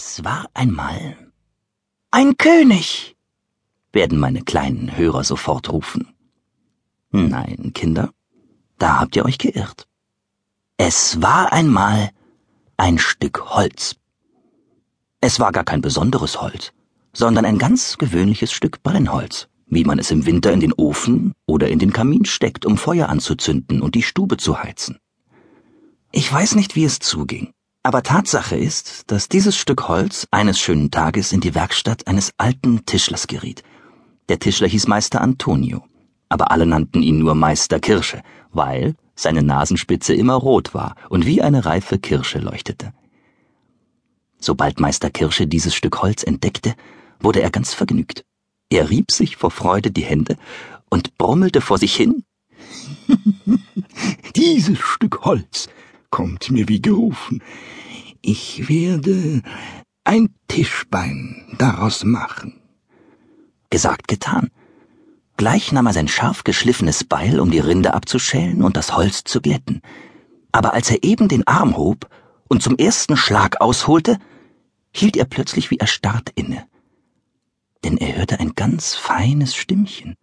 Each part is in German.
Es war einmal ein König, werden meine kleinen Hörer sofort rufen. Nein, Kinder, da habt ihr euch geirrt. Es war einmal ein Stück Holz. Es war gar kein besonderes Holz, sondern ein ganz gewöhnliches Stück Brennholz, wie man es im Winter in den Ofen oder in den Kamin steckt, um Feuer anzuzünden und die Stube zu heizen. Ich weiß nicht, wie es zuging. Aber Tatsache ist, dass dieses Stück Holz eines schönen Tages in die Werkstatt eines alten Tischlers geriet. Der Tischler hieß Meister Antonio, aber alle nannten ihn nur Meister Kirsche, weil seine Nasenspitze immer rot war und wie eine reife Kirsche leuchtete. Sobald Meister Kirsche dieses Stück Holz entdeckte, wurde er ganz vergnügt. Er rieb sich vor Freude die Hände und brummelte vor sich hin. Dieses Stück Holz kommt mir wie gerufen. Ich werde ein Tischbein daraus machen. Gesagt, getan. Gleich nahm er sein scharf geschliffenes Beil, um die Rinde abzuschälen und das Holz zu glätten. Aber als er eben den Arm hob und zum ersten Schlag ausholte, hielt er plötzlich wie erstarrt inne. Denn er hörte ein ganz feines Stimmchen,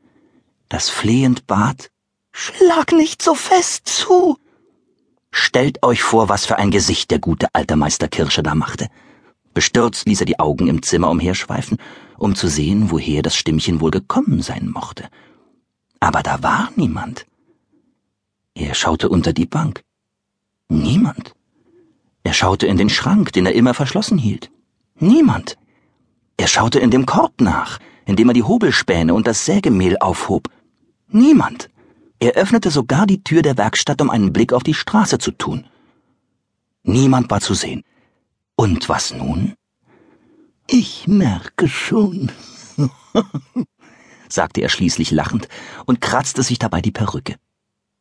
das flehend bat, Schlag nicht so fest zu! Stellt euch vor, was für ein Gesicht der gute alte Meister Kirsche da machte. Bestürzt ließ er die Augen im Zimmer umherschweifen, um zu sehen, woher das Stimmchen wohl gekommen sein mochte. Aber da war niemand. Er schaute unter die Bank. Niemand. Er schaute in den Schrank, den er immer verschlossen hielt. Niemand. Er schaute in dem Korb nach, in dem er die Hobelspäne und das Sägemehl aufhob. Niemand. Er öffnete sogar die Tür der Werkstatt, um einen Blick auf die Straße zu tun. Niemand war zu sehen. Und was nun? Ich merke schon, sagte er schließlich lachend und kratzte sich dabei die Perücke.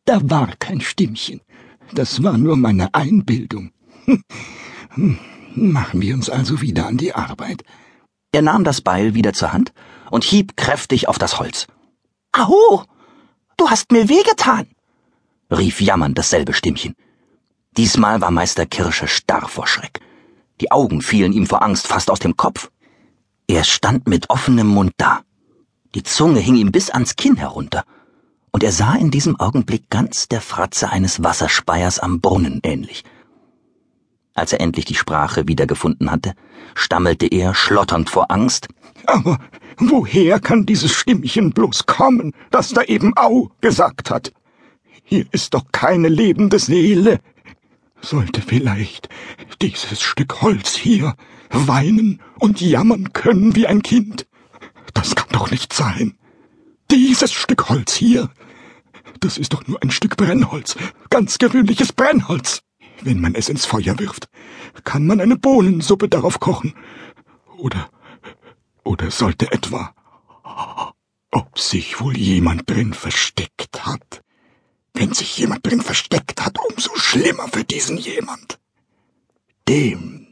Da war kein Stimmchen. Das war nur meine Einbildung. Machen wir uns also wieder an die Arbeit. Er nahm das Beil wieder zur Hand und hieb kräftig auf das Holz. Aho! Du hast mir wehgetan, rief jammernd dasselbe Stimmchen. Diesmal war Meister Kirsche starr vor Schreck. Die Augen fielen ihm vor Angst fast aus dem Kopf. Er stand mit offenem Mund da. Die Zunge hing ihm bis ans Kinn herunter, und er sah in diesem Augenblick ganz der Fratze eines Wasserspeiers am Brunnen ähnlich. Als er endlich die Sprache wiedergefunden hatte, stammelte er, schlotternd vor Angst. Aber woher kann dieses Stimmchen bloß kommen, das da eben Au gesagt hat? Hier ist doch keine lebende Seele. Sollte vielleicht dieses Stück Holz hier weinen und jammern können wie ein Kind? Das kann doch nicht sein. Dieses Stück Holz hier, das ist doch nur ein Stück Brennholz, ganz gewöhnliches Brennholz. Wenn man es ins Feuer wirft, kann man eine Bohnensuppe darauf kochen. Oder, oder sollte etwa, ob sich wohl jemand drin versteckt hat. Wenn sich jemand drin versteckt hat, umso schlimmer für diesen jemand. Dem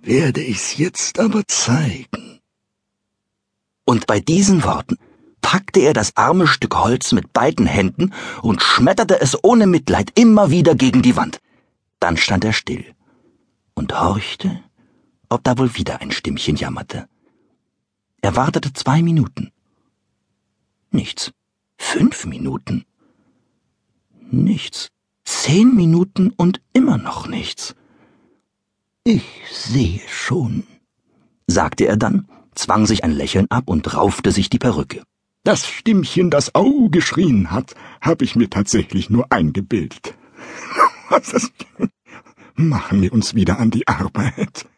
werde ich's jetzt aber zeigen. Und bei diesen Worten packte er das arme Stück Holz mit beiden Händen und schmetterte es ohne Mitleid immer wieder gegen die Wand. Dann stand er still und horchte, ob da wohl wieder ein Stimmchen jammerte. Er wartete zwei Minuten. Nichts. Fünf Minuten. Nichts. Zehn Minuten und immer noch nichts. Ich sehe schon, sagte er dann, zwang sich ein Lächeln ab und raufte sich die Perücke. Das Stimmchen, das Au geschrien hat, habe ich mir tatsächlich nur eingebildet. Machen wir uns wieder an die Arbeit.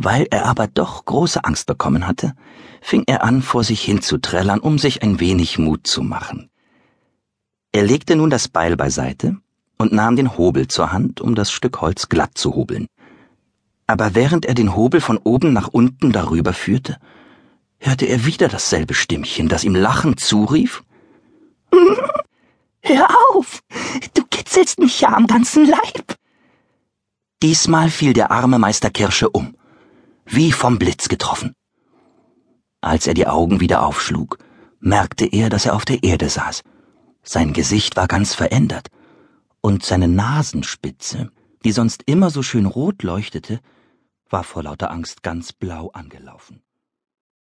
Weil er aber doch große Angst bekommen hatte, fing er an, vor sich hin zu trällern, um sich ein wenig Mut zu machen. Er legte nun das Beil beiseite und nahm den Hobel zur Hand, um das Stück Holz glatt zu hobeln. Aber während er den Hobel von oben nach unten darüber führte, hörte er wieder dasselbe Stimmchen, das ihm lachend zurief. Hör auf! Du kitzelst mich ja am ganzen Leib! Diesmal fiel der arme Meister Kirsche um, wie vom Blitz getroffen. Als er die Augen wieder aufschlug, merkte er, dass er auf der Erde saß. Sein Gesicht war ganz verändert, und seine Nasenspitze, die sonst immer so schön rot leuchtete, war vor lauter Angst ganz blau angelaufen.